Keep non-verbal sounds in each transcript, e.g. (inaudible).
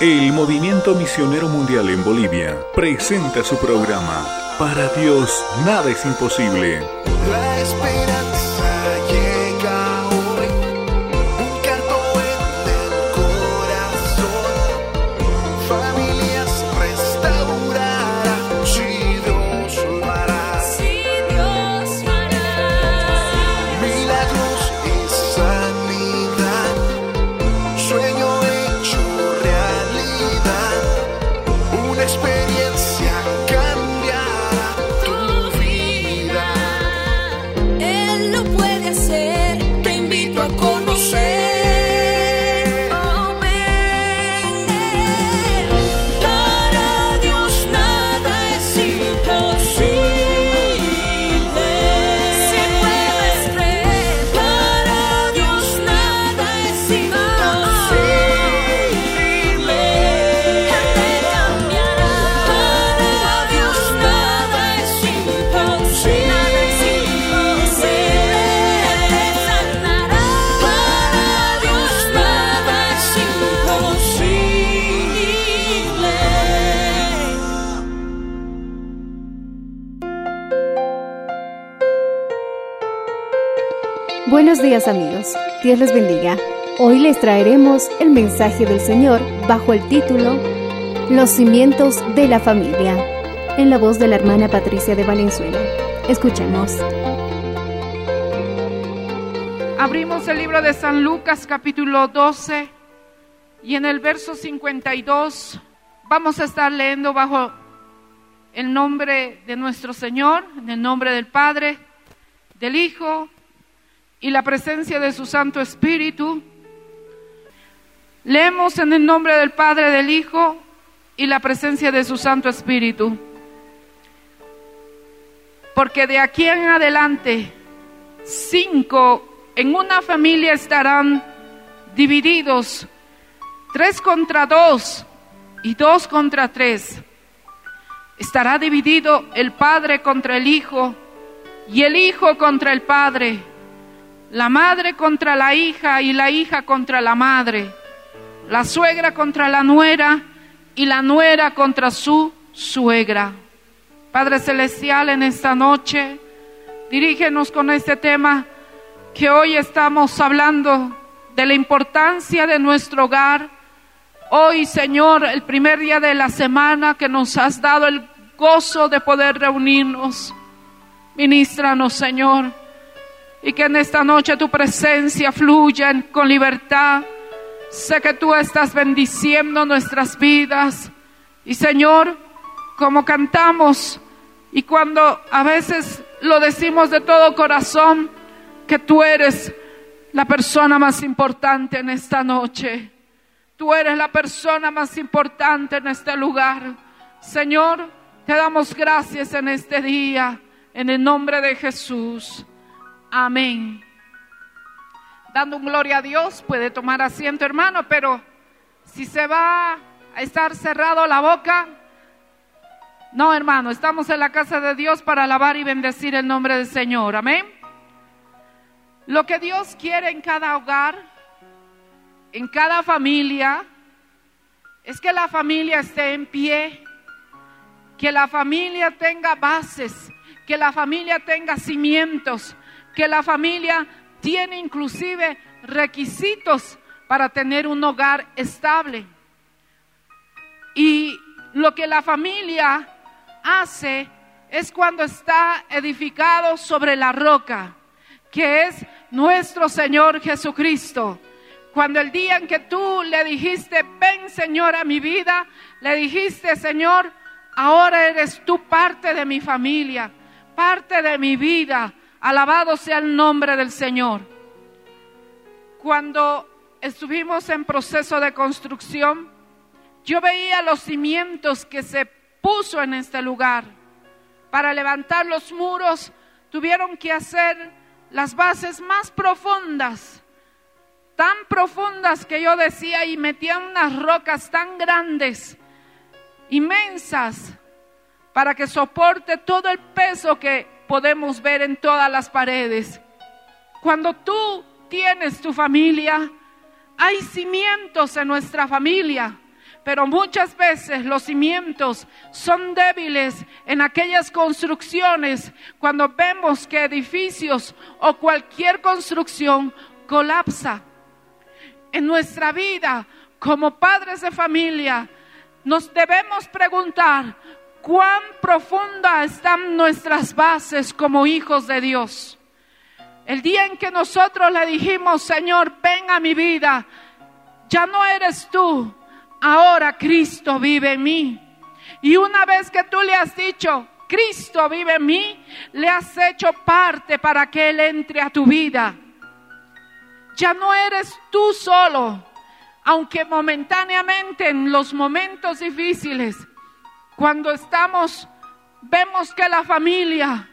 El Movimiento Misionero Mundial en Bolivia presenta su programa Para Dios nada es imposible. La esperanza Días amigos, Dios les bendiga. Hoy les traeremos el mensaje del Señor bajo el título Los cimientos de la familia, en la voz de la hermana Patricia de Valenzuela. Escuchemos. Abrimos el libro de San Lucas capítulo 12 y en el verso 52 vamos a estar leyendo bajo el nombre de nuestro Señor, en el nombre del Padre, del Hijo y la presencia de su Santo Espíritu. Leemos en el nombre del Padre, del Hijo y la presencia de su Santo Espíritu. Porque de aquí en adelante, cinco en una familia estarán divididos, tres contra dos y dos contra tres. Estará dividido el padre contra el hijo y el hijo contra el padre, la madre contra la hija y la hija contra la madre, la suegra contra la nuera y la nuera contra su suegra. Padre Celestial, en esta noche, dirígenos con este tema que hoy estamos hablando de la importancia de nuestro hogar. Hoy, Señor, el primer día de la semana que nos has dado el gozo de poder reunirnos. Ministranos, Señor, y que en esta noche tu presencia fluya con libertad. Sé que tú estás bendiciendo nuestras vidas. Y Señor, como cantamos y cuando a veces lo decimos de todo corazón, que tú eres la persona más importante en esta noche. Tú eres la persona más importante en este lugar. Señor, te damos gracias en este día, en el nombre de Jesús. Amén. Dando un gloria a Dios, puede tomar asiento, hermano, pero si se va a estar cerrado la boca, no, hermano, estamos en la casa de Dios para alabar y bendecir el nombre del Señor. Amén. Lo que Dios quiere en cada hogar, en cada familia, es que la familia esté en pie, que la familia tenga bases, que la familia tenga cimientos, que la familia tiene inclusive requisitos para tener un hogar estable. Y lo que la familia hace es cuando está edificado sobre la roca, que es nuestro Señor Jesucristo. Cuando el día en que tú le dijiste, ven Señor a mi vida, le dijiste, Señor, ahora eres tú parte de mi familia, parte de mi vida. Alabado sea el nombre del Señor. Cuando estuvimos en proceso de construcción, yo veía los cimientos que se puso en este lugar. Para levantar los muros tuvieron que hacer las bases más profundas, tan profundas que yo decía y metían unas rocas tan grandes, inmensas, para que soporte todo el peso que podemos ver en todas las paredes. Cuando tú tienes tu familia, hay cimientos en nuestra familia, Pero muchas veces los cimientos son débiles en aquellas construcciones cuando vemos que edificios o cualquier construcción colapsa. En nuestra vida, como padres de familia, nos debemos preguntar cuán profundas están nuestras bases como hijos de Dios. El día en que nosotros le dijimos, Señor, ven a mi vida, ya no eres tú, ahora Cristo vive en mí. Y una vez que tú le has dicho, Cristo vive en mí, le has hecho parte para que Él entre a tu vida. Ya no eres tú solo, aunque momentáneamente en los momentos difíciles, cuando estamos, vemos que la familia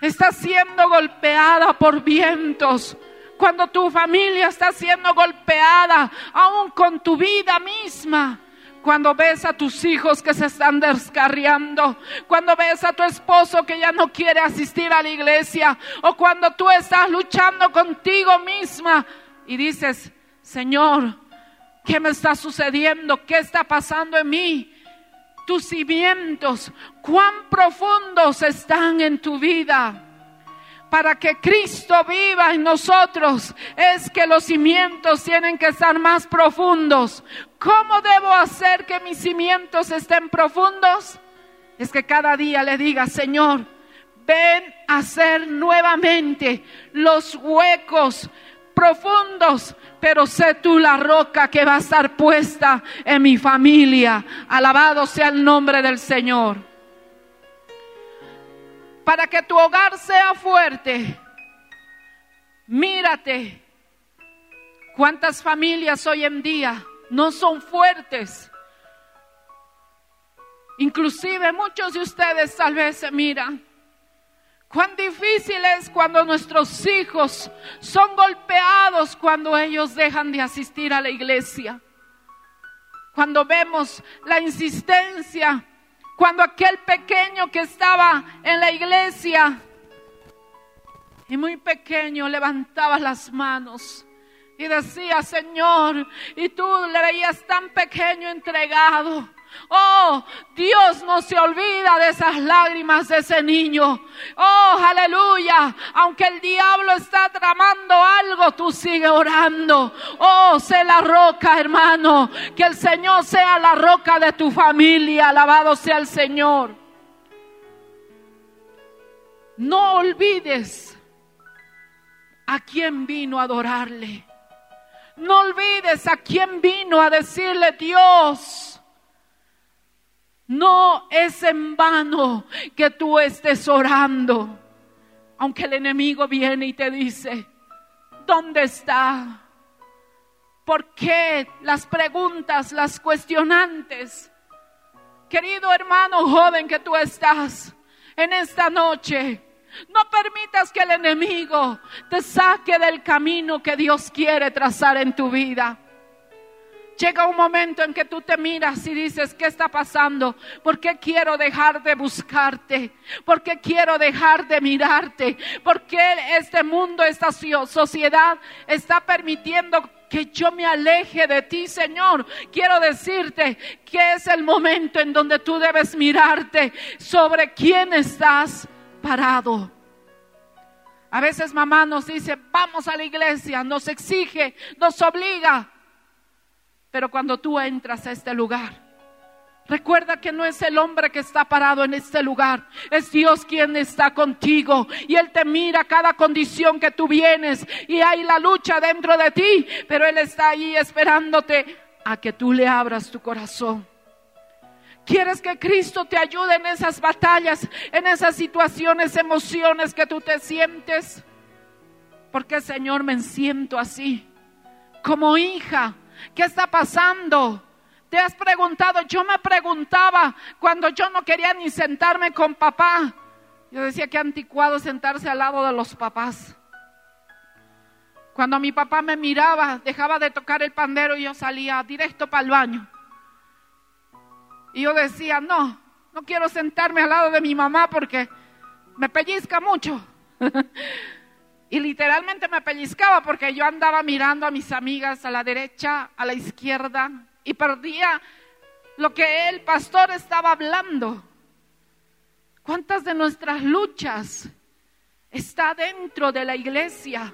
está siendo golpeada por vientos, cuando tu familia está siendo golpeada, aún con tu vida misma. Cuando ves a tus hijos que se están descarriando, cuando ves a tu esposo que ya no quiere asistir a la iglesia, o cuando tú estás luchando contigo misma y dices, Señor, ¿qué me está sucediendo? ¿Qué está pasando en mí? Tus cimientos, cuán profundos están en tu vida para que Cristo viva en nosotros es que los cimientos tienen que estar más profundos. ¿Cómo debo hacer que mis cimientos estén profundos? Es que cada día le diga, Señor, ven a hacer nuevamente los huecos profundos, pero sé tú la roca que va a estar puesta en mi familia. Alabado sea el nombre del Señor para que tu hogar sea fuerte, mírate cuántas familias hoy en día no son fuertes. Inclusive muchos de ustedes tal vez se miran. Cuán difícil es cuando nuestros hijos son golpeados cuando ellos dejan de asistir a la iglesia. Cuando vemos la insistencia cuando aquel pequeño que estaba en la iglesia y muy pequeño levantaba las manos y decía, Señor, y tú le veías tan pequeño entregado. Oh, Dios no se olvida de esas lágrimas de ese niño. Oh, aleluya. Aunque el diablo está tramando algo, tú sigue orando. Oh, sé la roca, hermano. Que el Señor sea la roca de tu familia. Alabado sea el Señor. No olvides a quién vino a adorarle. No olvides a quién vino a decirle Dios. No es en vano que tú estés orando. Aunque el enemigo viene y te dice, ¿dónde está? ¿Por qué las preguntas, las cuestionantes? Querido hermano joven que tú estás en esta noche, no permitas que el enemigo te saque del camino que Dios quiere trazar en tu vida. Llega un momento en que tú te miras y dices, ¿qué está pasando? ¿Por qué quiero dejar de buscarte? ¿Por qué quiero dejar de mirarte? ¿Por qué este mundo, esta sociedad está permitiendo que yo me aleje de ti, Señor. Quiero decirte que es el momento en donde tú debes mirarte sobre quién estás parado. A veces mamá nos dice, vamos a la iglesia, nos exige, nos obliga. Pero cuando tú entras a este lugar, Recuerda que no es el hombre que está parado en este lugar, es Dios quien está contigo y Él te mira cada condición que tú vienes y hay la lucha dentro de ti, pero Él está ahí esperándote a que tú le abras tu corazón. ¿Quieres que Cristo te ayude en esas batallas, en esas situaciones, emociones que tú te sientes? Porque Señor me siento así, como hija ¿Qué está pasando? ¿Te has preguntado? Yo me preguntaba cuando yo no quería ni sentarme con papá. Yo decía que anticuado sentarse al lado de los papás. Cuando mi papá me miraba, dejaba de tocar el pandero y yo salía directo para el baño. Y yo decía, no, no quiero sentarme al lado de mi mamá porque me pellizca mucho. (laughs) Y literalmente me pellizcaba porque yo andaba mirando a mis amigas a la derecha, a la izquierda y perdía lo que el pastor estaba hablando. ¿Cuántas de nuestras luchas está dentro de la iglesia?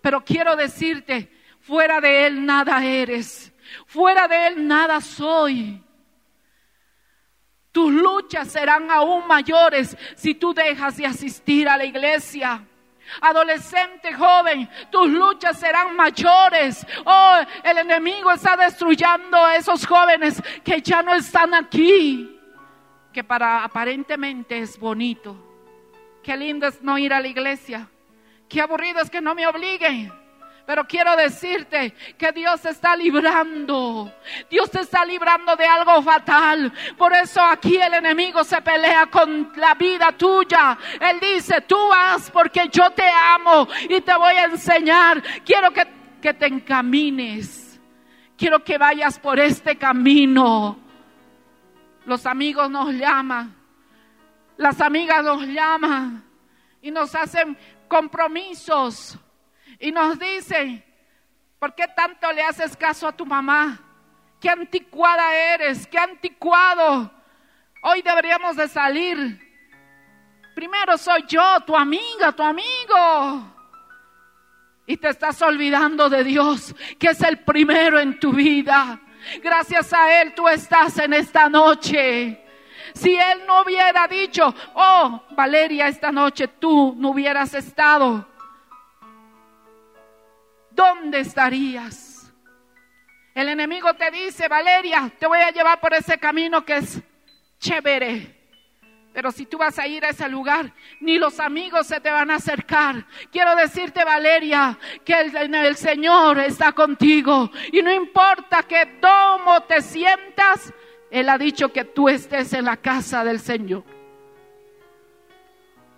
Pero quiero decirte, fuera de Él nada eres, fuera de Él nada soy. Tus luchas serán aún mayores si tú dejas de asistir a la iglesia. Adolescente, joven, tus luchas serán mayores. Oh, el enemigo está destruyendo a esos jóvenes que ya no están aquí, que para aparentemente es bonito. Qué lindo es no ir a la iglesia. Qué aburrido es que no me obliguen. Pero quiero decirte que Dios te está librando. Dios te está librando de algo fatal. Por eso aquí el enemigo se pelea con la vida tuya. Él dice, tú vas porque yo te amo y te voy a enseñar. Quiero que, que te encamines. Quiero que vayas por este camino. Los amigos nos llaman. Las amigas nos llaman y nos hacen compromisos y nos dicen, ¿por qué tanto le haces caso a tu mamá? Qué anticuada eres, qué anticuado. Hoy deberíamos de salir. Primero soy yo, tu amiga, tu amigo. Y te estás olvidando de Dios, que es el primero en tu vida. Gracias a Él tú estás en esta noche. Si Él no hubiera dicho, oh, Valeria, esta noche tú no hubieras estado. ¿Dónde estarías? El enemigo te dice, Valeria, te voy a llevar por ese camino que es chévere. Pero si tú vas a ir a ese lugar, ni los amigos se te van a acercar. Quiero decirte, Valeria, que el, Señor está contigo. Y no importa que cómo te sientas, Él ha dicho que tú estés en la casa del Señor.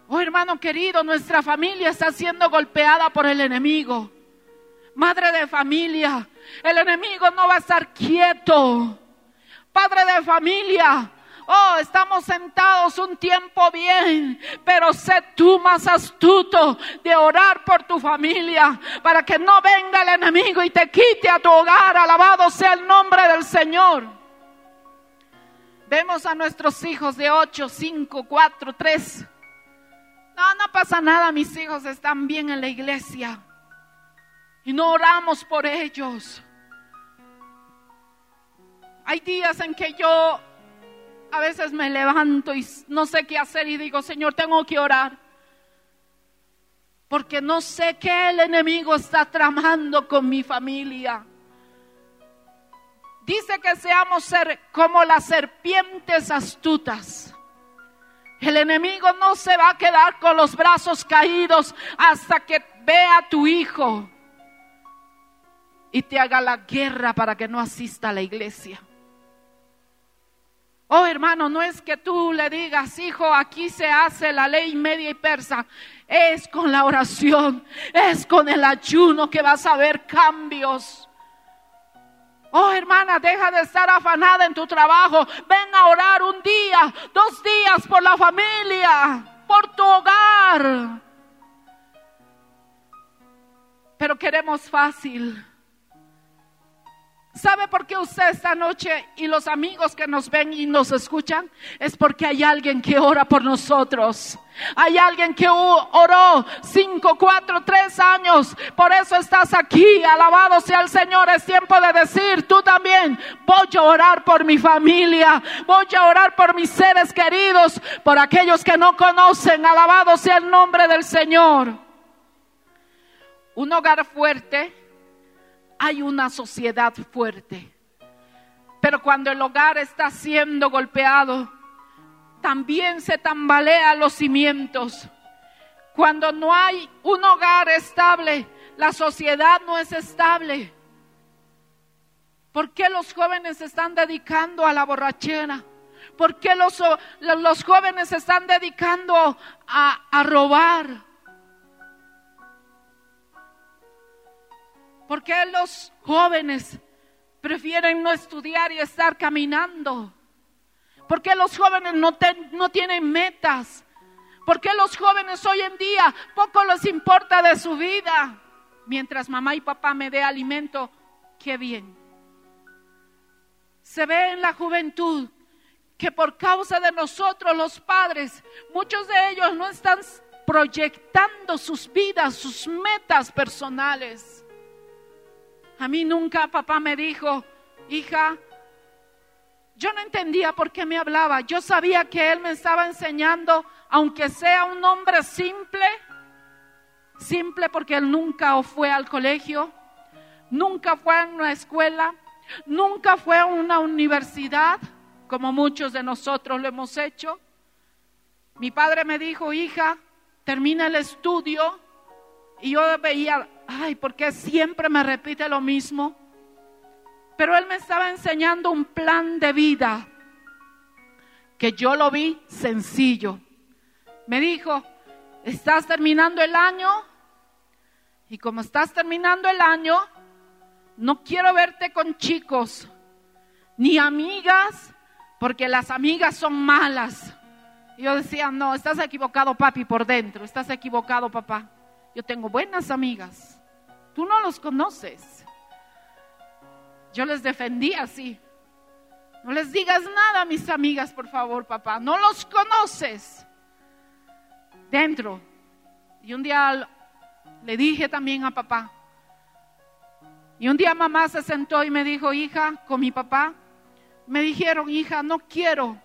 Oh hermano querido, nuestra familia está siendo golpeada por el enemigo madre de familia, el enemigo no va a estar quieto. Padre de familia, oh, estamos sentados un tiempo bien, pero sé tú más astuto de orar por tu familia para que no venga el enemigo y te quite a tu hogar. Alabado sea el nombre del Señor. Vemos a nuestros hijos de 8, 5, 4, 3. No, no pasa nada, mis hijos están bien en la iglesia y no oramos por ellos. Hay días en que yo a veces me levanto y no sé qué hacer y digo, Señor, tengo que orar. Porque no sé qué el enemigo está tramando con mi familia. Dice que seamos ser como las serpientes astutas. El enemigo no se va a quedar con los brazos caídos hasta que vea a tu hijo y te haga la guerra para que no asista a la iglesia. Oh hermano, no es que tú le digas, hijo, aquí se hace la ley media y persa. Es con la oración, es con el ayuno que vas a ver cambios. Oh hermana, deja de estar afanada en tu trabajo. Ven a orar un día, dos días por la familia, por tu hogar. Pero queremos fácil. ¿Sabe por qué usted esta noche y los amigos que nos ven y nos escuchan? Es porque hay alguien que ora por nosotros. Hay alguien que oró cinco, cuatro, tres años. Por eso estás aquí. Alabado sea el Señor. Es tiempo de decir, tú también, voy a orar por mi familia. Voy a orar por mis seres queridos. Por aquellos que no conocen. Alabado sea el nombre del Señor. Un hogar fuerte hay una sociedad fuerte. Pero cuando el hogar está siendo golpeado, también se tambalean los cimientos. Cuando no hay un hogar estable, la sociedad no es estable. ¿Por qué los jóvenes se están dedicando a la borrachera? ¿Por qué los, los jóvenes se están dedicando a, a robar? ¿Por qué los jóvenes prefieren no estudiar y estar caminando? ¿Por qué los jóvenes no, tienen metas? ¿Por qué los jóvenes hoy en día poco les importa de su vida? Mientras mamá y papá me dé alimento, qué bien. se ve en la juventud que por causa de nosotros los padres, muchos de ellos no están proyectando sus vidas, sus metas personales. A mí nunca papá me dijo, hija, yo no entendía por qué me hablaba. Yo sabía que él me estaba enseñando, aunque sea un hombre simple, simple porque él nunca fue al colegio, nunca fue a una escuela, nunca fue a una universidad como muchos de nosotros lo hemos hecho. Mi padre me dijo, hija, termina el estudio. Y yo veía, ay, ¿por qué siempre me repite lo mismo? Pero él me estaba enseñando un plan de vida que yo lo vi sencillo. Me dijo, estás terminando el año y como estás terminando el año, no quiero verte con chicos, ni amigas, porque las amigas son malas. Y yo decía, no, estás equivocado papi por dentro, estás equivocado papá. Yo tengo buenas amigas, tú no los conoces. Yo les defendí así. No les digas nada mis amigas, por favor, papá. No los conoces. Dentro. Y un día le dije también a papá. Y un día mamá se sentó y me dijo, hija, con mi papá, me dijeron, hija, no quiero,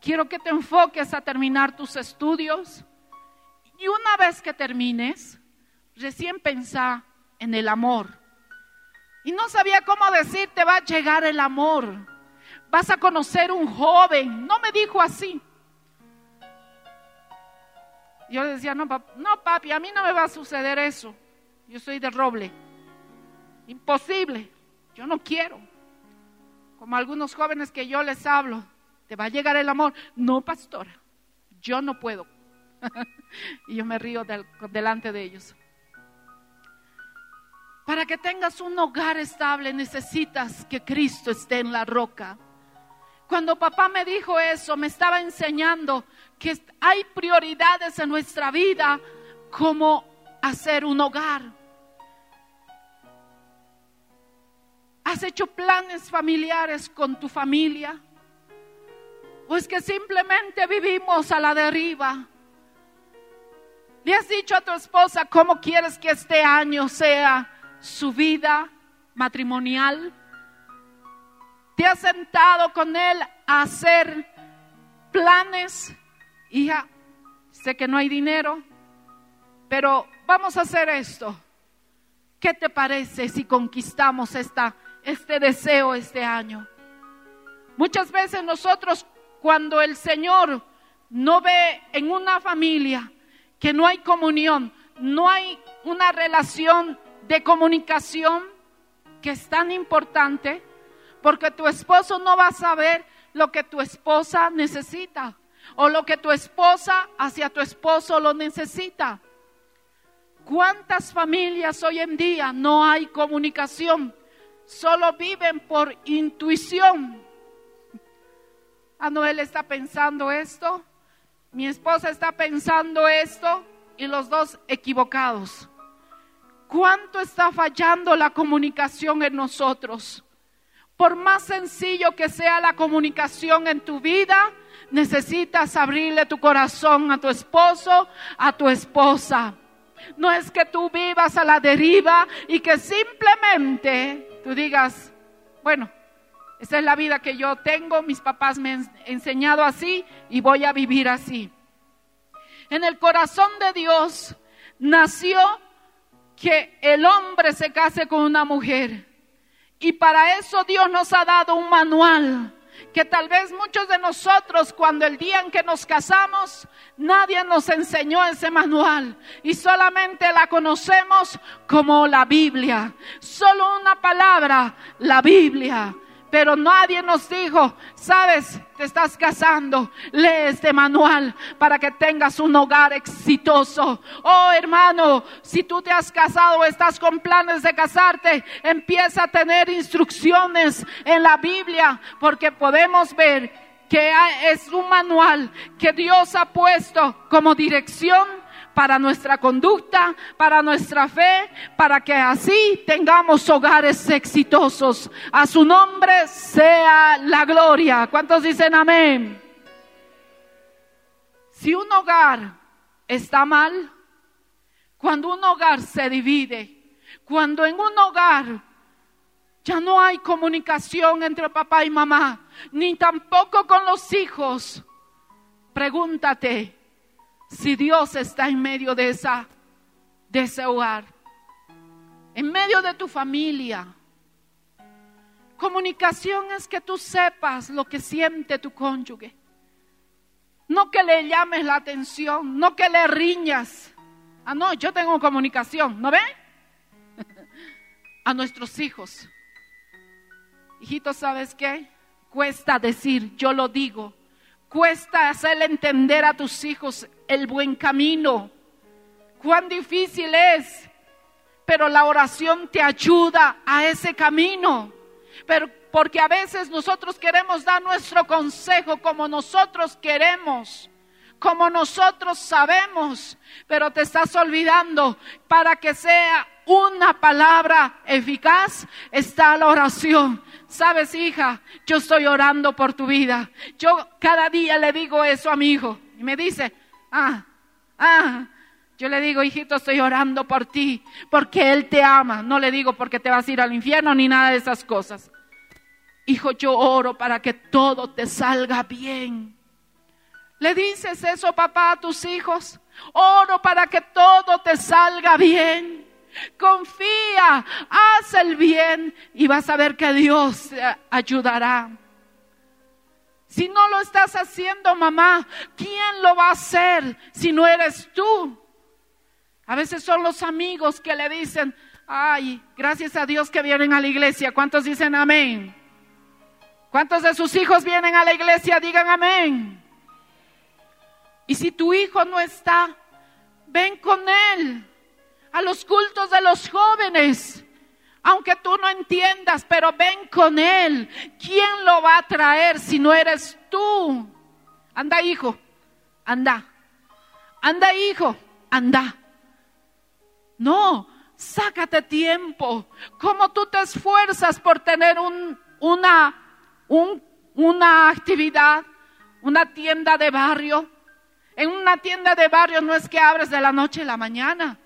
quiero que te enfoques a terminar tus estudios y una vez que termines, recién pensá en el amor. Y no sabía cómo decirte, va a llegar el amor, vas a conocer un joven, no me dijo así. Yo le decía, no, no papi, a mí no me va a suceder eso. Yo soy de roble. Imposible. Yo no quiero como algunos jóvenes que yo les hablo, te va a llegar el amor. No, pastora, yo no puedo. (laughs) y yo me río delante de ellos. Para que tengas un hogar estable necesitas que Cristo esté en la roca. Cuando papá me dijo eso, me estaba enseñando que hay prioridades en nuestra vida como hacer un hogar. ¿Has hecho planes familiares con tu familia? ¿O es que simplemente vivimos a la deriva? ¿Le has dicho a tu esposa cómo quieres que este año sea su vida matrimonial? ¿Te has sentado con él a hacer planes? Hija, sé que no hay dinero, pero vamos a hacer esto. ¿Qué te parece si conquistamos esta este deseo este año. Muchas veces nosotros cuando el Señor no ve en una familia que no hay comunión, no hay una relación de comunicación que es tan importante, porque tu esposo no va a saber lo que tu esposa necesita o lo que tu esposa hacia tu esposo lo necesita. ¿Cuántas familias hoy en día no hay comunicación? solo viven por intuición. Anuel está pensando esto, mi esposa está pensando esto y los dos equivocados. ¿Cuánto está fallando la comunicación en nosotros? Por más sencillo que sea la comunicación en tu vida, necesitas abrirle tu corazón a tu esposo, a tu esposa. No es que tú vivas a la deriva y que simplemente tú digas, bueno, esa es la vida que yo tengo, mis papás me han enseñado así y voy a vivir así. En el corazón de Dios nació que el hombre se case con una mujer. Y para eso Dios nos ha dado un manual que tal vez muchos de nosotros cuando el día en que nos casamos, nadie nos enseñó ese manual y solamente la conocemos como la Biblia. Solo una palabra, la Biblia. Pero nadie nos dijo, sabes, te estás casando, lee este manual para que tengas un hogar exitoso. Oh hermano, si tú te has casado o estás con planes de casarte, empieza a tener instrucciones en la Biblia porque podemos ver que es un manual que Dios ha puesto como dirección para nuestra conducta, para nuestra fe, para que así tengamos hogares exitosos. A su nombre sea la gloria. ¿Cuántos dicen amén? Si un hogar está mal, cuando un hogar se divide, cuando en un hogar ya no hay comunicación entre papá y mamá, ni tampoco con los hijos, pregúntate si Dios está en medio de esa de ese hogar, en medio de tu familia. Comunicación es que tú sepas lo que siente tu cónyuge. No que le llames la atención, no que le riñas. Ah, no, yo tengo comunicación, ¿no ven? (laughs) A nuestros hijos. Hijitos, ¿sabes qué? Cuesta decir, yo lo digo. Cuesta hacerle entender a tus hijos el buen camino. Cuán difícil es. Pero la oración te ayuda a ese camino. Pero porque a veces nosotros queremos dar nuestro consejo como nosotros queremos, como nosotros sabemos, pero te estás olvidando para que sea una palabra eficaz está la oración. Sabes, hija, yo estoy orando por tu vida. Yo cada día le digo eso a mi hijo y me dice, ah, ah, yo le digo, hijito, estoy orando por ti, porque Él te ama. No le digo porque te vas a ir al infierno ni nada de esas cosas. Hijo, yo oro para que todo te salga bien. ¿Le dices eso, papá, a tus hijos? Oro para que todo te salga bien. Confía, haz el bien y vas a ver que Dios te ayudará. Si no lo estás haciendo, mamá, ¿quién lo va a hacer si no eres tú? A veces son los amigos que le dicen, ay, gracias a Dios que vienen a la iglesia. ¿Cuántos dicen amén? ¿Cuántos de sus hijos vienen a la iglesia? Digan amén. Y si tu hijo no está, ven con él a los cultos de los jóvenes. Aunque tú no entiendas, pero ven con él. ¿Quién lo va a traer si no eres tú? Anda, hijo, anda. Anda, hijo, anda. No, sácate tiempo. ¿Cómo tú te esfuerzas por tener un, una una actividad, una tienda de barrio. En una tienda de barrio no es que abres de la noche a la mañana.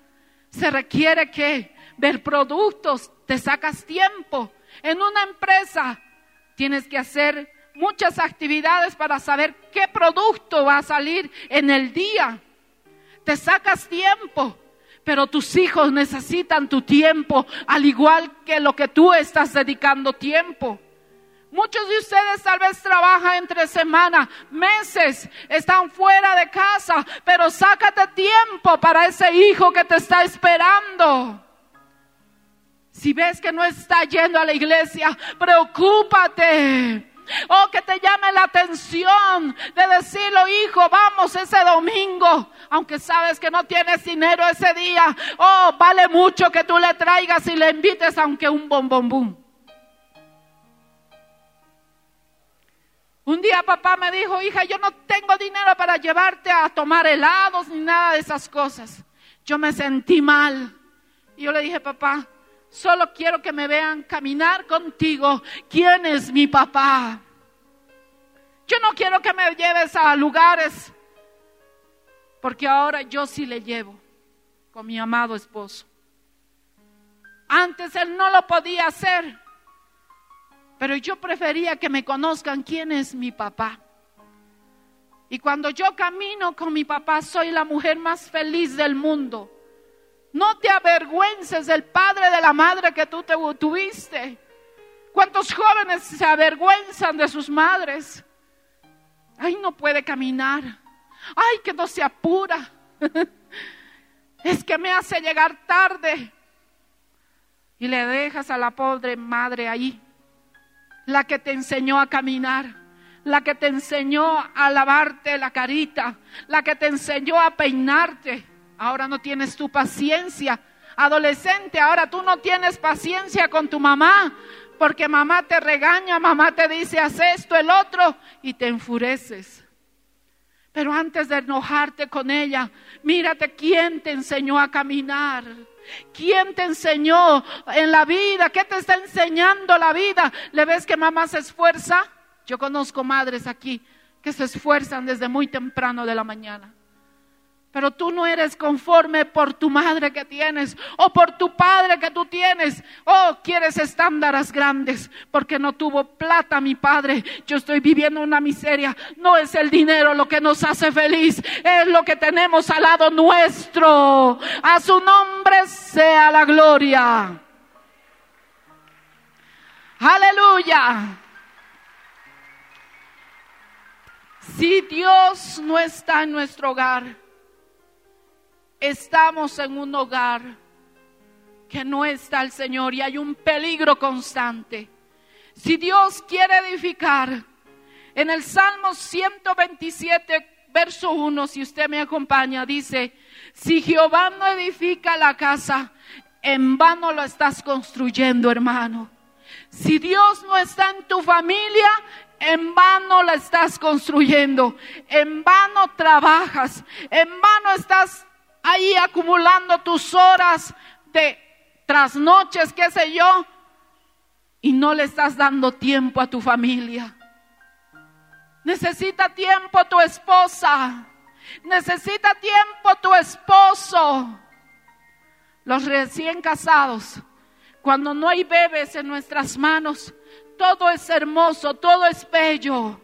Se requiere que ver productos, te sacas tiempo. En una empresa tienes que hacer muchas actividades para saber qué producto va a salir en el día. Te sacas tiempo, pero tus hijos necesitan tu tiempo, al igual que lo que tú estás dedicando tiempo. Muchos de ustedes tal vez trabajan entre semana, meses, están fuera de casa, pero sácate tiempo para ese hijo que te está esperando. Si ves que no está yendo a la iglesia, preocúpate. O que te llame la atención de decirlo, hijo, vamos ese domingo, aunque sabes que no tienes dinero ese día. Oh, vale mucho que tú le traigas y le invites aunque un bombombum. Un día papá me dijo, hija, yo no tengo dinero para llevarte a tomar helados ni nada de esas cosas. Yo me sentí mal. Y yo le dije, papá, solo quiero que me vean caminar contigo. ¿Quién es mi papá? Yo no quiero que me lleves a lugares, porque ahora yo sí le llevo con mi amado esposo. Antes él no lo podía hacer. Pero yo prefería que me conozcan quién es mi papá. Y cuando yo camino con mi papá, soy la mujer más feliz del mundo. No te avergüences del padre de la madre que tú te tuviste. ¿Cuántos jóvenes se avergüenzan de sus madres? Ay, no puede caminar. Ay, que no se apura. (laughs) es que me hace llegar tarde. Y le dejas a la pobre madre ahí la que te enseñó a caminar, la que te enseñó a lavarte la carita, la que te enseñó a peinarte. Ahora no tienes tu paciencia. Adolescente, ahora tú no tienes paciencia con tu mamá, porque mamá te regaña, mamá te dice, haz esto, el otro, y te enfureces. Pero antes de enojarte con ella, mírate quién te enseñó a caminar. ¿Quién te enseñó en la vida? ¿Qué te está enseñando la vida? ¿Le ves que mamá se esfuerza? Yo conozco madres aquí que se esfuerzan desde muy temprano de la mañana. Pero tú no eres conforme por tu madre que tienes o por tu padre que tú tienes. Oh, quieres estándares grandes porque no tuvo plata mi padre. Yo estoy viviendo una miseria. No es el dinero lo que nos hace feliz, es lo que tenemos al lado nuestro. A su nombre sea la gloria. Aleluya. Si Dios no está en nuestro hogar, estamos en un hogar que no está el Señor y hay un peligro constante. Si Dios quiere edificar, en el Salmo 127, verso 1, si usted me acompaña, dice, si Jehová no edifica la casa, en vano lo estás construyendo, hermano. Si Dios no está en tu familia, en vano la estás construyendo, en vano trabajas, en vano estás ahí acumulando tus horas de trasnoches, qué sé yo, y no le estás dando tiempo a tu familia. Necesita tiempo tu esposa, necesita tiempo tu esposo. Los recién casados, cuando no hay bebés en nuestras manos, todo es hermoso, todo es bello.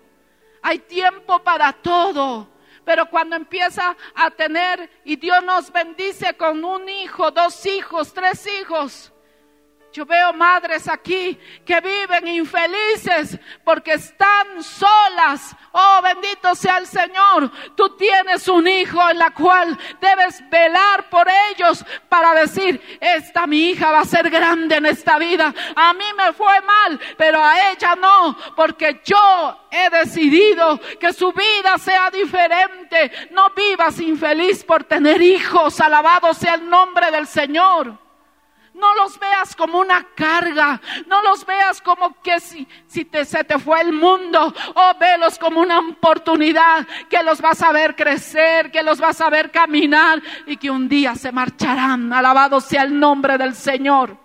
Hay tiempo para todo. Pero cuando empieza a tener y Dios nos bendice con un hijo, dos hijos, tres hijos, yo veo madres aquí que viven infelices porque están solas. Oh, bendito sea el Señor. Tú tienes un hijo en la cual debes velar por ellos para decir, esta mi hija va a ser grande en esta vida. A mí me fue mal, pero a ella no, porque yo he decidido que su vida sea diferente. No vivas infeliz por tener hijos. Alabado sea el nombre del Señor. No los veas como una carga, no los veas como que si, si te, se te fue el mundo, o velos como una oportunidad que los vas a ver crecer, que los vas a ver caminar y que un día se marcharán. Alabado sea el nombre del Señor.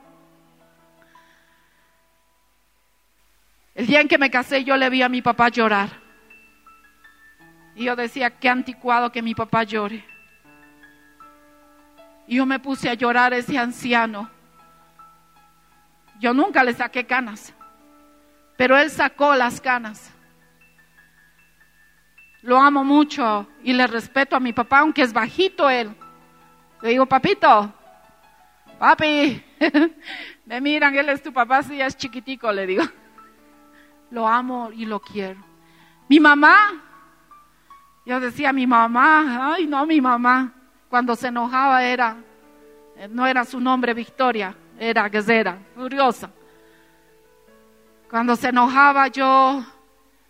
El día en que me casé yo le vi a mi papá llorar. Y yo decía, qué anticuado que mi papá llore. Y yo me puse a llorar ese anciano. Yo nunca le saqué canas, pero él sacó las canas. Lo amo mucho y le respeto a mi papá, aunque es bajito él. Le digo, papito, papi, (laughs) me miran, él es tu papá, si ya es chiquitico, le digo. Lo amo y lo quiero. Mi mamá, yo decía, mi mamá, ay no, mi mamá, cuando se enojaba era, no era su nombre Victoria, era guerrera, furiosa. Cuando se enojaba yo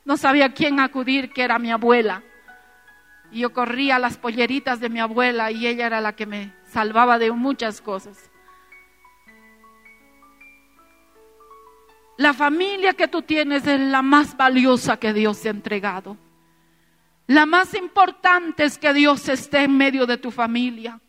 no sabía quién acudir, que era mi abuela. Y yo corría a las polleritas de mi abuela y ella era la que me salvaba de muchas cosas. La familia que tú tienes es la más valiosa que Dios te ha entregado. La más importante es que Dios esté en medio de tu familia.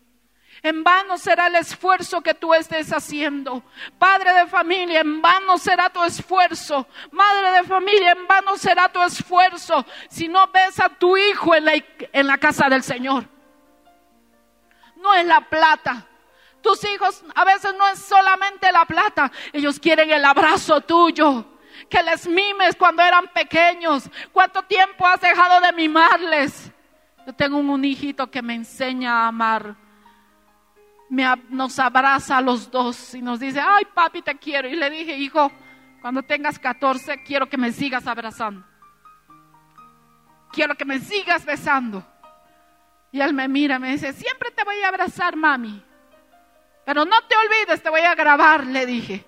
En vano será el esfuerzo que tú estés haciendo. Padre de familia, en vano será tu esfuerzo. Madre de familia, en vano será tu esfuerzo si no ves a tu hijo en la, en la casa del Señor. No es la plata. Tus hijos a veces no es solamente la plata. Ellos quieren el abrazo tuyo que les mimes cuando eran pequeños. ¿Cuánto tiempo has dejado de mimarles? Yo tengo un hijito que me enseña a amar nos abraza a los dos y nos dice, ay papi te quiero. Y le dije, hijo, cuando tengas 14 quiero que me sigas abrazando. Quiero que me sigas besando. Y él me mira, me dice, siempre te voy a abrazar, mami. Pero no te olvides, te voy a grabar, le dije.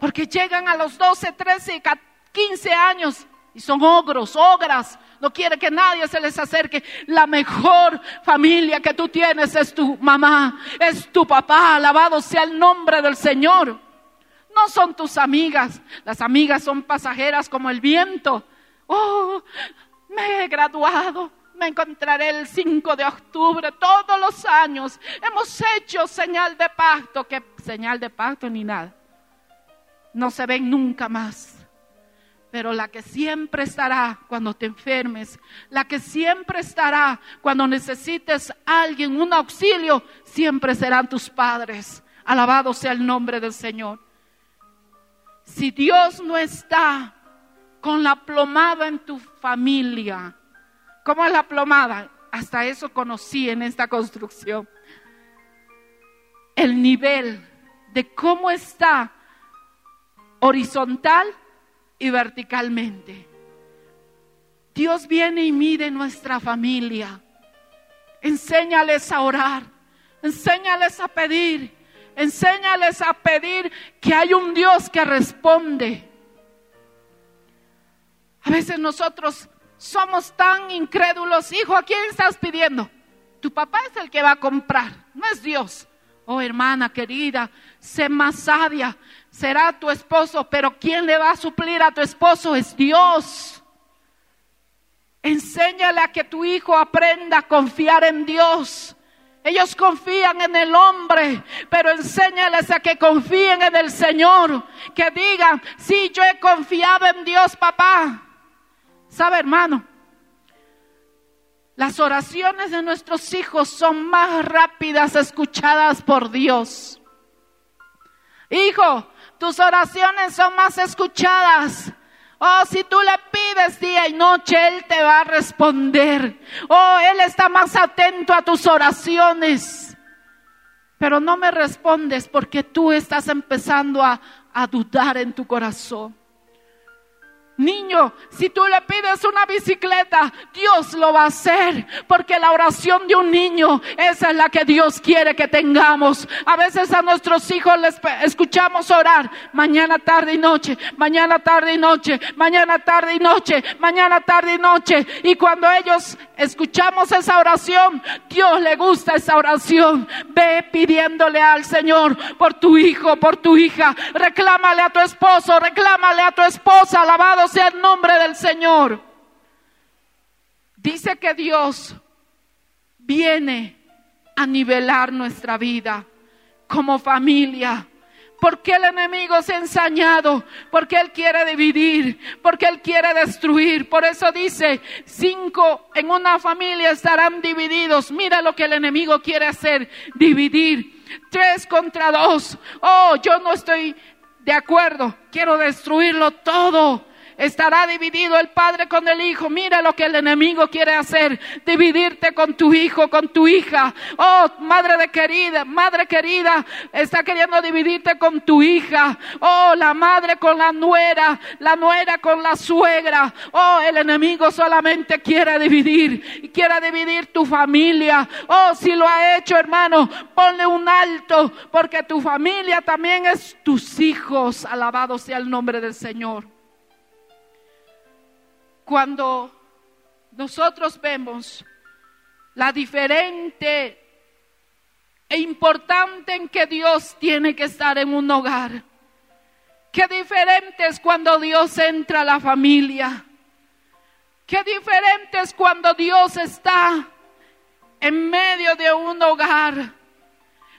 Porque llegan a los 12, 13, 15 años y son ogros, ogras. No quiere que nadie se les acerque. La mejor familia que tú tienes es tu mamá, es tu papá. Alabado sea el nombre del Señor. No son tus amigas. Las amigas son pasajeras como el viento. Oh, Me he graduado. Me encontraré el 5 de octubre. Todos los años hemos hecho señal de pacto. Que señal de pacto ni nada. No se ven nunca más. Pero la que siempre estará cuando te enfermes, la que siempre estará cuando necesites a alguien, un auxilio, siempre serán tus padres. Alabado sea el nombre del Señor. Si Dios no está con la plomada en tu familia, ¿cómo es la plomada? Hasta eso conocí en esta construcción. El nivel de cómo está horizontal y verticalmente. Dios viene y mide nuestra familia. Enséñales a orar, enséñales a pedir, enséñales a pedir que hay un Dios que responde. A veces nosotros somos tan incrédulos, hijo, ¿a quién estás pidiendo? Tu papá es el que va a comprar, no es Dios. Oh hermana querida, sé más sabia, será tu esposo, pero ¿quién le va a suplir a tu esposo? Es Dios. Enséñale a que tu hijo aprenda a confiar en Dios. Ellos confían en el hombre, pero enséñales a que confíen en el Señor. Que digan, sí, yo he confiado en Dios, papá. ¿Sabe, hermano? Las oraciones de nuestros hijos son más rápidas escuchadas por Dios. Hijo, tus oraciones son más escuchadas. Oh, si tú le pides día y noche, Él te va a responder. Oh, Él está más atento a tus oraciones. Pero no me respondes porque tú estás empezando a, a dudar en tu corazón. Niño, si tú le pides una bicicleta, Dios lo va a hacer, porque la oración de un niño, esa es la que Dios quiere que tengamos. A veces a nuestros hijos les escuchamos orar mañana, tarde y noche, mañana, tarde y noche, mañana, tarde y noche, mañana, tarde y noche. Y cuando ellos escuchamos esa oración, Dios le gusta esa oración. Ve pidiéndole al Señor por tu hijo, por tu hija. Reclámale a tu esposo, reclámale a tu esposa, alabado sea el nombre del Señor. Dice que Dios viene a nivelar nuestra vida como familia. Porque el enemigo se ha ensañado, porque él quiere dividir, porque él quiere destruir. Por eso dice, cinco en una familia estarán divididos. Mira lo que el enemigo quiere hacer, dividir. Tres contra dos. Oh, yo no estoy de acuerdo, quiero destruirlo todo estará dividido el padre con el hijo. Mira lo que el enemigo quiere hacer, dividirte con tu hijo, con tu hija. Oh, madre de querida, madre querida, está queriendo dividirte con tu hija. Oh, la madre con la nuera, la nuera con la suegra. Oh, el enemigo solamente quiere dividir, quiere dividir tu familia. Oh, si lo ha hecho, hermano, ponle un alto, porque tu familia también es tus hijos. Alabado sea el nombre del Señor cuando nosotros vemos la diferente e importante en que Dios tiene que estar en un hogar. Qué diferente es cuando Dios entra a la familia. Qué diferente es cuando Dios está en medio de un hogar.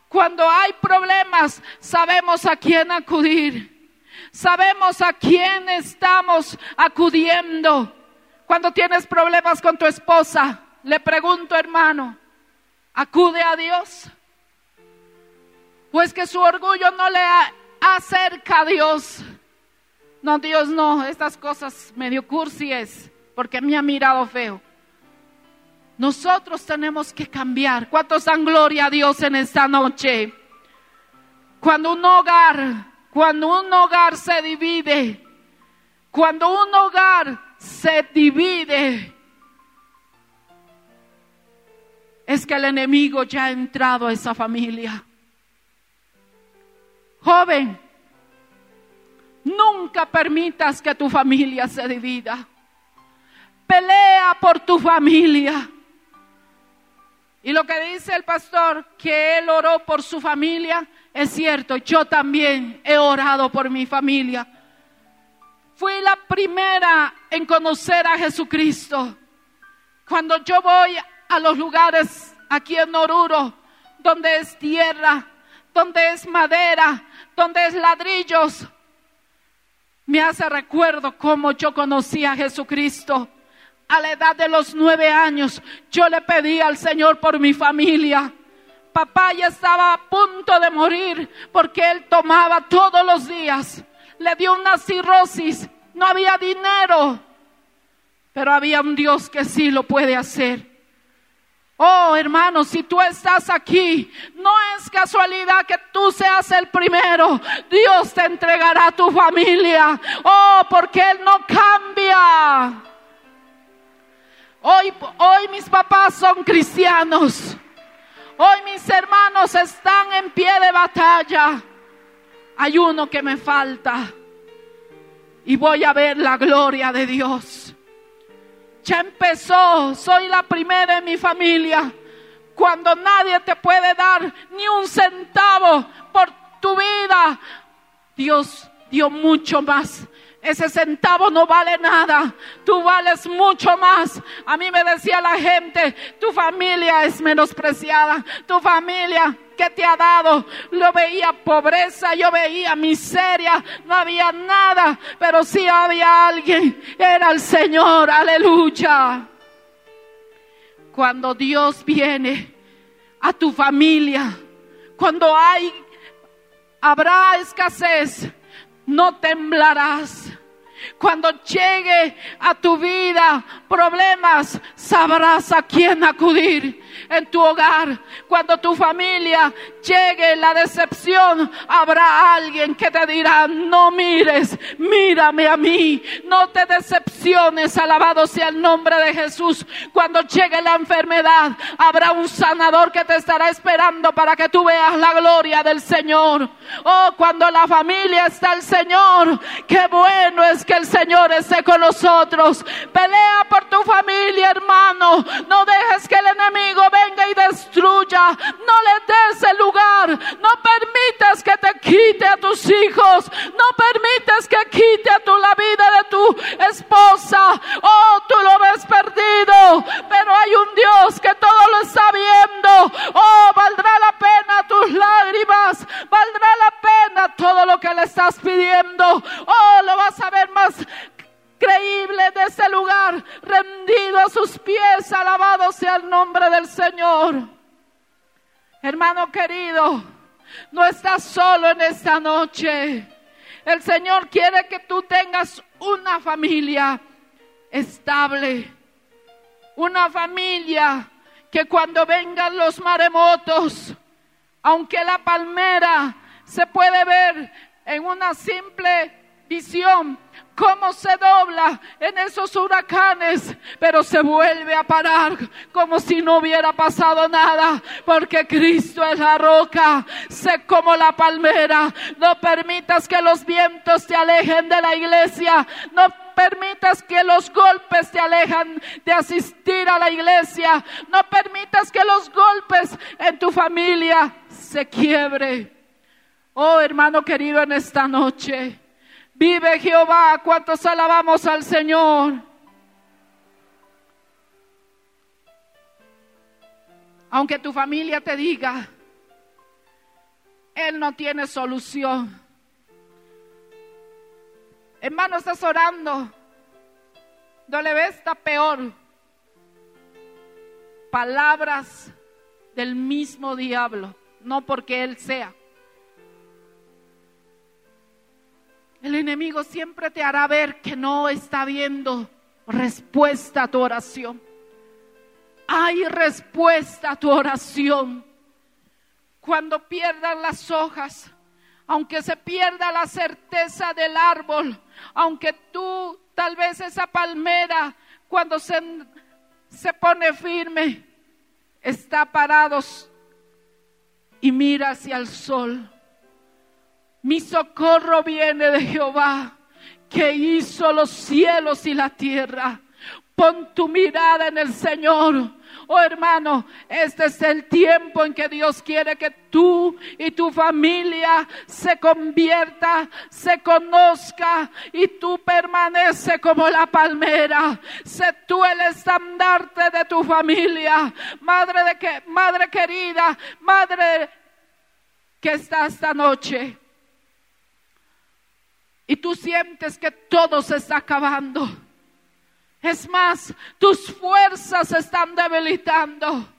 Cuando hay problemas, sabemos a quién acudir. Sabemos a quién estamos acudiendo. Cuando tienes problemas con tu esposa, le pregunto, hermano, ¿acude a Dios? Pues que su orgullo no le acerca a Dios. No, Dios no, estas cosas medio cursies, porque me ha mirado feo. Nosotros tenemos que cambiar. ¿Cuántos dan gloria a Dios en esta noche? Cuando un hogar, cuando un hogar se divide, cuando un hogar se divide, es que el enemigo ya ha entrado a esa familia. Joven, nunca permitas que tu familia se divida. Pelea por tu familia. Y lo que dice el pastor, que él oró por su familia, es cierto, yo también he orado por mi familia. Fui la primera en conocer a Jesucristo. Cuando yo voy a los lugares aquí en Oruro, donde es tierra, donde es madera, donde es ladrillos, me hace recuerdo cómo yo conocí a Jesucristo. A la edad de los nueve años, yo le pedí al Señor por mi familia. Papá ya estaba a punto de morir porque él tomaba todos los días. Le dio una cirrosis, no había dinero, pero había un Dios que sí lo puede hacer. Oh, hermano, si tú estás aquí, no es casualidad que tú seas el primero. Dios te entregará a tu familia. Oh, porque Él no cambia. Hoy, hoy mis papás son cristianos. Hoy mis hermanos están en pie de batalla. Hay uno que me falta. Y voy a ver la gloria de Dios. Ya empezó, soy la primera en mi familia. Cuando nadie te puede dar ni un centavo por tu vida, Dios dio mucho más. Ese centavo no vale nada. Tú vales mucho más. A mí me decía la gente, tu familia es menospreciada. Tu familia que te ha dado. Lo veía pobreza, yo veía miseria, no había nada, pero sí había alguien, era el Señor, aleluya. Cuando Dios viene a tu familia, cuando hay, habrá escasez, no temblarás. Cuando llegue a tu vida problemas, sabrás a quién acudir en tu hogar. Cuando tu familia llegue la decepción, habrá alguien que te dirá, no mires, mírame a mí, no te decepciones, alabado sea el nombre de Jesús. Cuando llegue la enfermedad, habrá un sanador que te estará esperando para que tú veas la gloria del Señor. Oh, cuando la familia está el Señor, qué bueno es que el Señor esté con nosotros. Pelea por tu familia, hermano. No dejes que el enemigo venga y destruya. No le des el lugar. No permitas que te quite a tus hijos. No estás solo en esta noche. El Señor quiere que tú tengas una familia estable, una familia que cuando vengan los maremotos, aunque la palmera se puede ver en una simple visión, cómo se dobla en esos huracanes, pero se vuelve a parar como si no hubiera pasado nada, porque Cristo es la roca, sé como la palmera. No permitas que los vientos te alejen de la iglesia, no permitas que los golpes te alejan de asistir a la iglesia, no permitas que los golpes en tu familia se quiebre. Oh hermano querido, en esta noche. Vive Jehová, cuántos alabamos al Señor. Aunque tu familia te diga, Él no tiene solución. Hermano, estás orando. No le ves, está peor. Palabras del mismo diablo, no porque Él sea. El enemigo siempre te hará ver que no está viendo respuesta a tu oración. Hay respuesta a tu oración. Cuando pierdan las hojas, aunque se pierda la certeza del árbol, aunque tú tal vez esa palmera cuando se, se pone firme, está parados y mira hacia el sol mi socorro viene de Jehová, que hizo los cielos y la tierra. Pon tu mirada en el Señor. Oh hermano, este es el tiempo en que Dios quiere que tú y tu familia se convierta, se conozca y tú permanece como la palmera. Sé tú el estandarte de tu familia. Madre de que, madre querida, madre que está esta noche. Y tú sientes que todo se está acabando. Es más, tus fuerzas se están debilitando.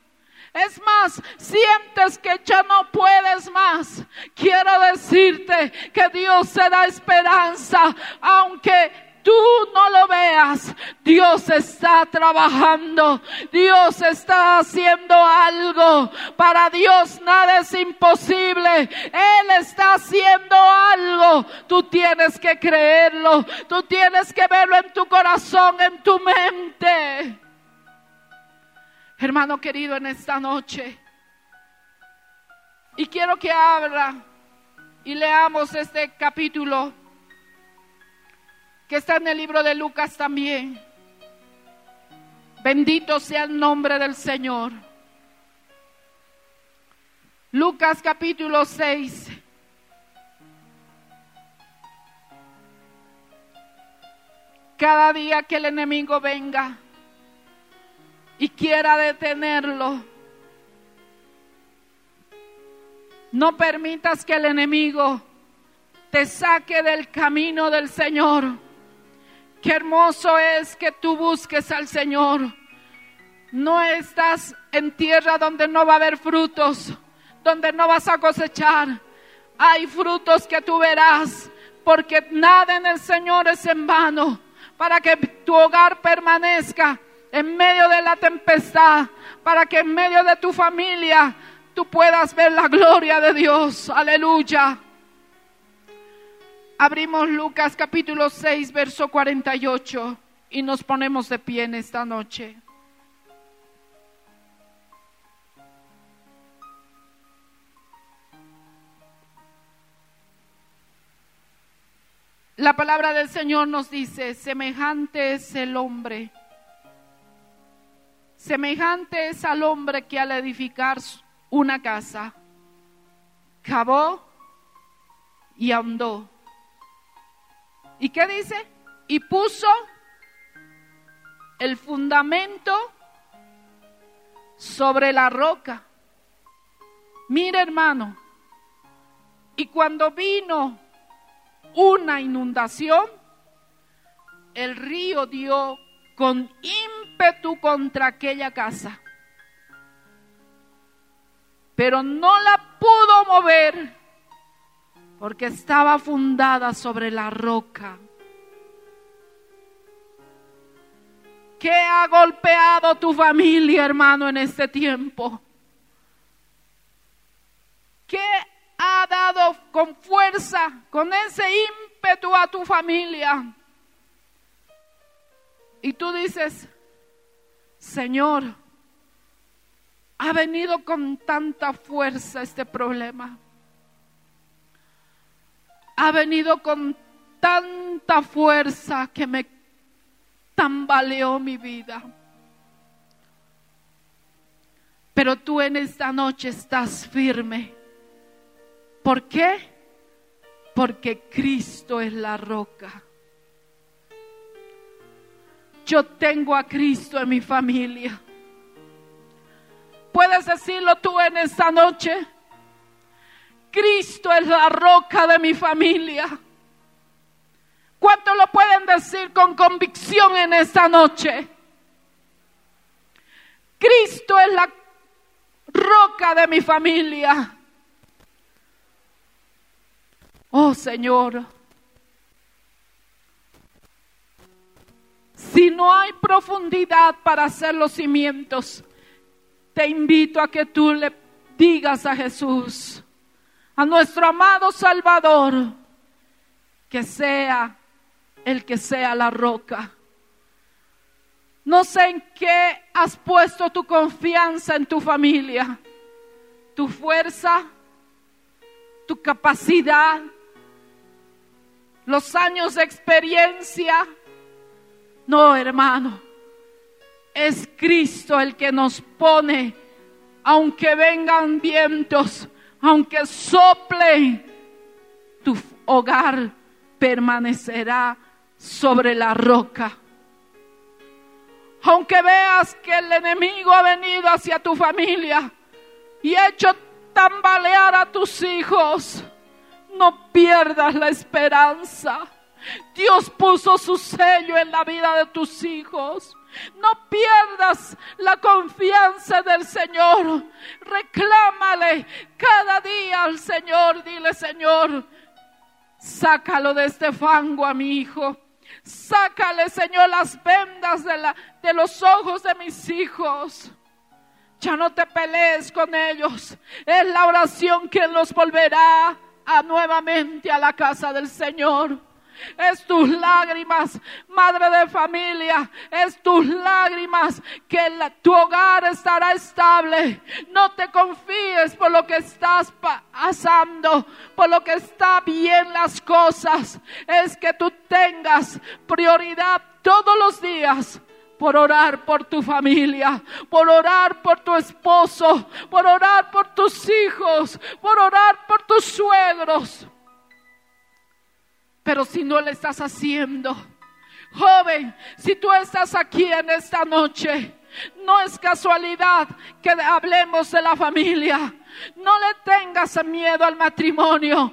Es más, sientes que ya no puedes más. Quiero decirte que Dios se da esperanza, aunque tú no lo veas, Dios está trabajando, Dios está haciendo algo. Para Dios nada es imposible. Él está haciendo algo. Tú tienes que creerlo, tú tienes que verlo en tu corazón, en tu mente. Hermano querido, en esta noche. Y quiero que abra y leamos este capítulo que está en el libro de Lucas también. Bendito sea el nombre del Señor. Lucas capítulo 6. Cada día que el enemigo venga y quiera detenerlo, no permitas que el enemigo te saque del camino del Señor Qué hermoso es que tú busques al Señor. No estás en tierra donde no va a haber frutos, donde no vas a cosechar. Hay frutos que tú verás, porque nada en el Señor es en vano, para que tu hogar permanezca en medio de la tempestad, para que en medio de tu familia tú puedas ver la gloria de Dios. Aleluya. Abrimos Lucas capítulo 6, verso 48 y nos ponemos de pie en esta noche. La palabra del Señor nos dice, semejante es el hombre, semejante es al hombre que al edificar una casa, cavó y ahondó ¿Y qué dice? Y puso el fundamento sobre la roca. Mira hermano, y cuando vino una inundación, el río dio con ímpetu contra aquella casa, pero no la pudo mover porque estaba fundada sobre la roca. ¿Qué ha golpeado tu familia, hermano, en este tiempo? ¿Qué ha dado con fuerza, con ese ímpetu a tu familia? Y tú dices, Señor, ha venido con tanta fuerza este problema ha venido con tanta fuerza que me tambaleó mi vida. Pero tú en esta noche estás firme. ¿Por qué? Porque Cristo es la roca. Yo tengo a Cristo en mi familia. ¿Puedes decirlo tú en esta noche? Cristo es la roca de mi familia. ¿Cuánto lo pueden decir con convicción en esta noche? Cristo es la roca de mi familia. Oh Señor, si no hay profundidad para hacer los cimientos, te invito a que tú le digas a Jesús, a nuestro amado Salvador, que sea el que sea la roca. No sé en qué has puesto tu confianza en tu familia, tu fuerza, tu capacidad, los años de experiencia. No, hermano, Es Cristo el que nos pone, aunque vengan vientos, aunque sople, tu hogar permanecerá sobre la roca. Aunque veas que el enemigo ha venido hacia tu familia y hecho tambalear a tus hijos, no pierdas la esperanza. Dios puso su sello en la vida de tus hijos. No pierdas la confianza del Señor. Reclámale cada día al Señor. Dile, Señor, sácalo de este fango a mi hijo. Sácale, Señor, las vendas de, la, de los ojos de mis hijos. Ya no te pelees con ellos. Es la oración quien los volverá a nuevamente a la casa del Señor. Es tus lágrimas, madre de familia, es tus lágrimas que tu hogar estará estable. No te confíes por lo que estás pasando, por lo que está bien las cosas. Es que tú tengas prioridad todos los días por orar por tu familia, por orar por tu esposo, por orar por tus hijos, por orar por tus suegros. Pero si no le estás haciendo, joven, si tú estás aquí en esta noche, no es casualidad que hablemos de la familia. No le tengas miedo al matrimonio.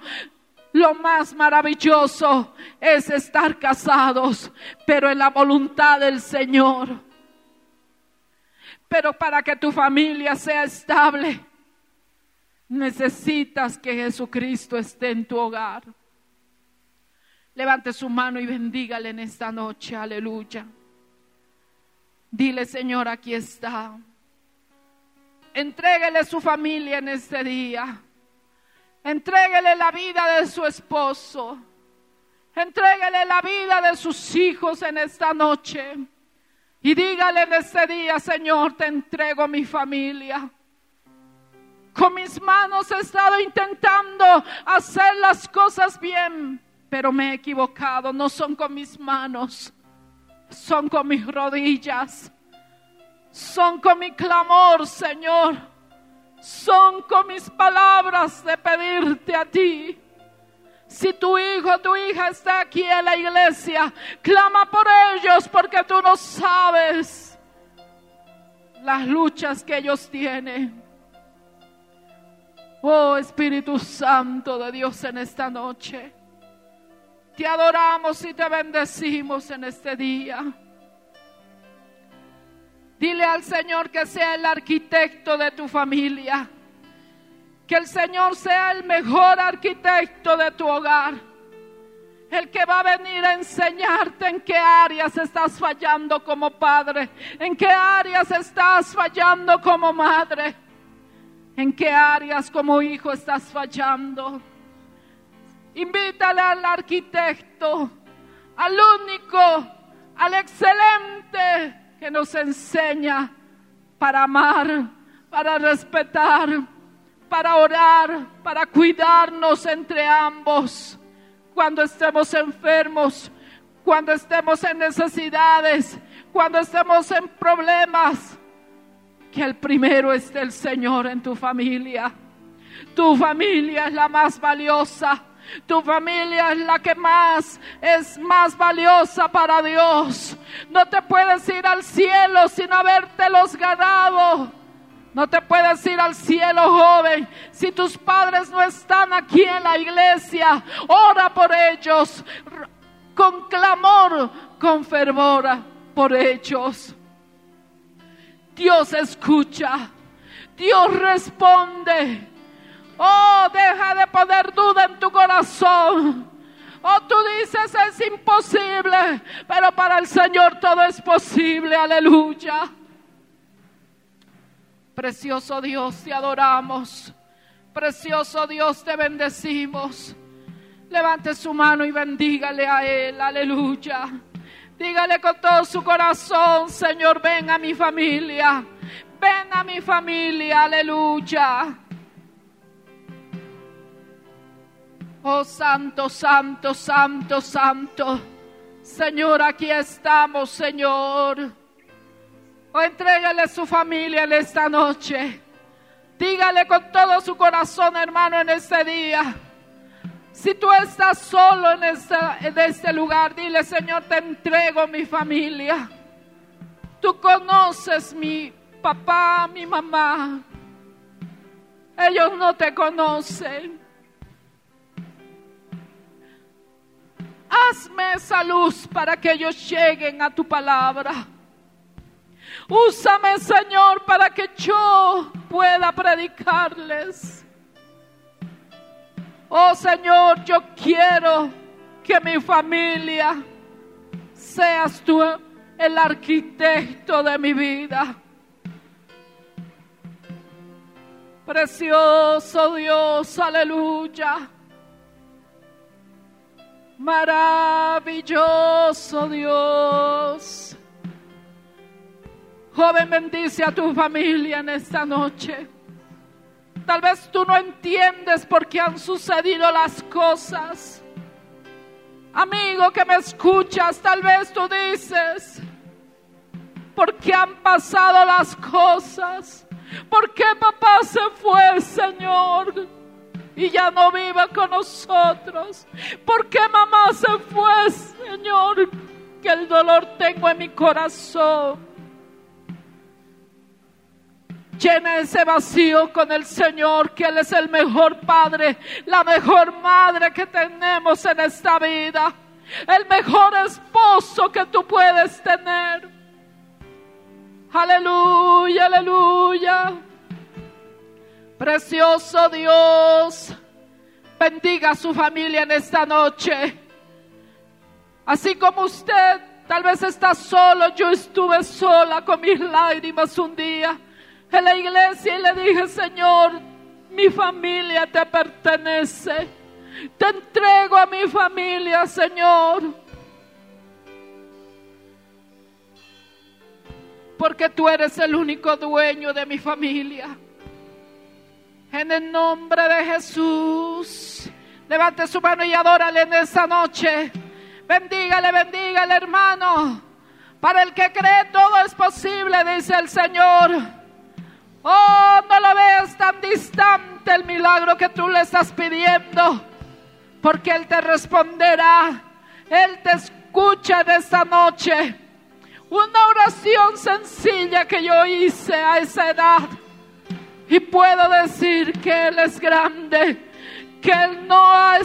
Lo más maravilloso es estar casados, pero en la voluntad del Señor. Pero para que tu familia sea estable, necesitas que Jesucristo esté en tu hogar. Levante su mano y bendígale en esta noche, aleluya. Dile, Señor, aquí está. Entréguele su familia en este día. Entréguele la vida de su esposo. Entréguele la vida de sus hijos en esta noche. Y dígale en este día, Señor, te entrego mi familia. Con mis manos he estado intentando hacer las cosas bien, pero me he equivocado. No son con mis manos, son con mis rodillas. Son con mi clamor, Señor son con mis palabras de pedirte a ti. Si tu hijo o tu hija está aquí en la iglesia, clama por ellos porque tú no sabes las luchas que ellos tienen. Oh Espíritu Santo de Dios en esta noche, te adoramos y te bendecimos en este día. Dile al Señor que sea el arquitecto de tu familia. Que el Señor sea el mejor arquitecto de tu hogar. El que va a venir a enseñarte en qué áreas estás fallando como padre. En qué áreas estás fallando como madre. En qué áreas como hijo estás fallando. Invítale al arquitecto, al único, al excelente que nos enseña para amar, para respetar, para orar, para cuidarnos entre ambos cuando estemos enfermos, cuando estemos en necesidades, cuando estemos en problemas. Que el primero esté el Señor en tu familia. Tu familia es la más valiosa. Tu familia es la que más es más valiosa para Dios. No te puedes ir al cielo sin habértelos ganado. No te puedes ir al cielo, joven, si tus padres no están aquí en la iglesia. Ora por ellos, con clamor, con fervor por ellos. Dios escucha, Dios responde. Oh, deja de poner duda en tu corazón. Oh, tú dices es imposible, pero para el Señor todo es posible. Aleluya. Precioso Dios, te adoramos. Precioso Dios, te bendecimos. Levante su mano y bendígale a Él. Aleluya. Dígale con todo su corazón, Señor, ven a mi familia. Ven a mi familia. Aleluya. Oh Santo, Santo, Santo, Santo. Señor, aquí estamos, Señor. O entrégale su familia en esta noche. Dígale con todo su corazón, hermano, en este día. Si tú estás solo en en este lugar, dile, Señor, te entrego mi familia. Tú conoces mi papá, mi mamá. Ellos no te conocen. Hazme esa luz para que ellos lleguen a tu palabra. Úsame, Señor, para que yo pueda predicarles. Oh Señor, yo quiero que mi familia seas tú el arquitecto de mi vida. Precioso Dios, aleluya. Maravilloso Dios. Joven, bendice a tu familia en esta noche. Tal vez tú no entiendes por qué han sucedido las cosas. Amigo que me escuchas, tal vez tú dices, ¿por qué han pasado las cosas? ¿Por qué papá se fue, Señor? Y ya no vive con nosotros. ¿Por qué mamá se fue, Señor? Que el dolor tengo en mi corazón. Llena ese vacío con el Señor, que Él es el mejor Padre, la mejor madre que tenemos en esta vida, el mejor esposo que tú puedes tener. Aleluya, aleluya. Precioso Dios, bendiga a su familia en esta noche. Así como usted tal vez está solo, yo estuve sola con mis lágrimas un día en la iglesia y le dije, Señor, mi familia te pertenece. Te entrego a mi familia, Señor. Porque tú eres el único dueño de mi familia. En el nombre de Jesús. Levante su mano y adórale en esta noche. Bendígale, bendígale, hermano. Para el que cree todo es posible, dice el Señor. Oh, no lo veas tan distante el milagro que tú le estás pidiendo, porque Él te responderá, Él te escucha en esta noche. Una oración sencilla que yo hice a esa edad y puedo decir que Él es grande, que Él no ha,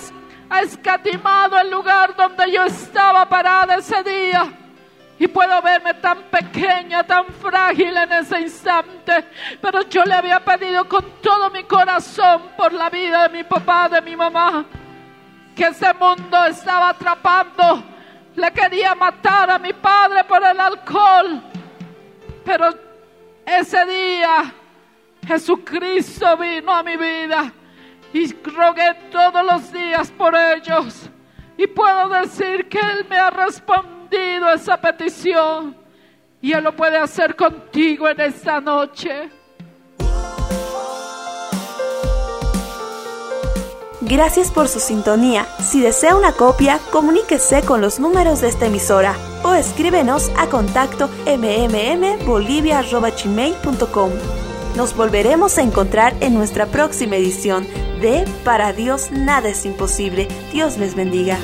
escatimado el lugar donde yo estaba parada ese día y puedo verme tan pequeña, tan frágil en ese instante. Pero yo le había pedido con todo mi corazón por la vida de mi papá, de mi mamá, que ese mundo estaba atrapando. Le quería matar a mi padre por el alcohol. Pero ese día Jesucristo vino a mi vida y rogué todos los días por ellos. Y puedo decir que Él me ha respondido esa petición y Él lo puede hacer contigo en esta noche. Gracias por su sintonía. Si desea una copia, comuníquese con los números de esta emisora o escríbenos a contacto mmmbolivia.com. Nos volveremos a encontrar en nuestra próxima edición de Para Dios nada es imposible. Dios les bendiga.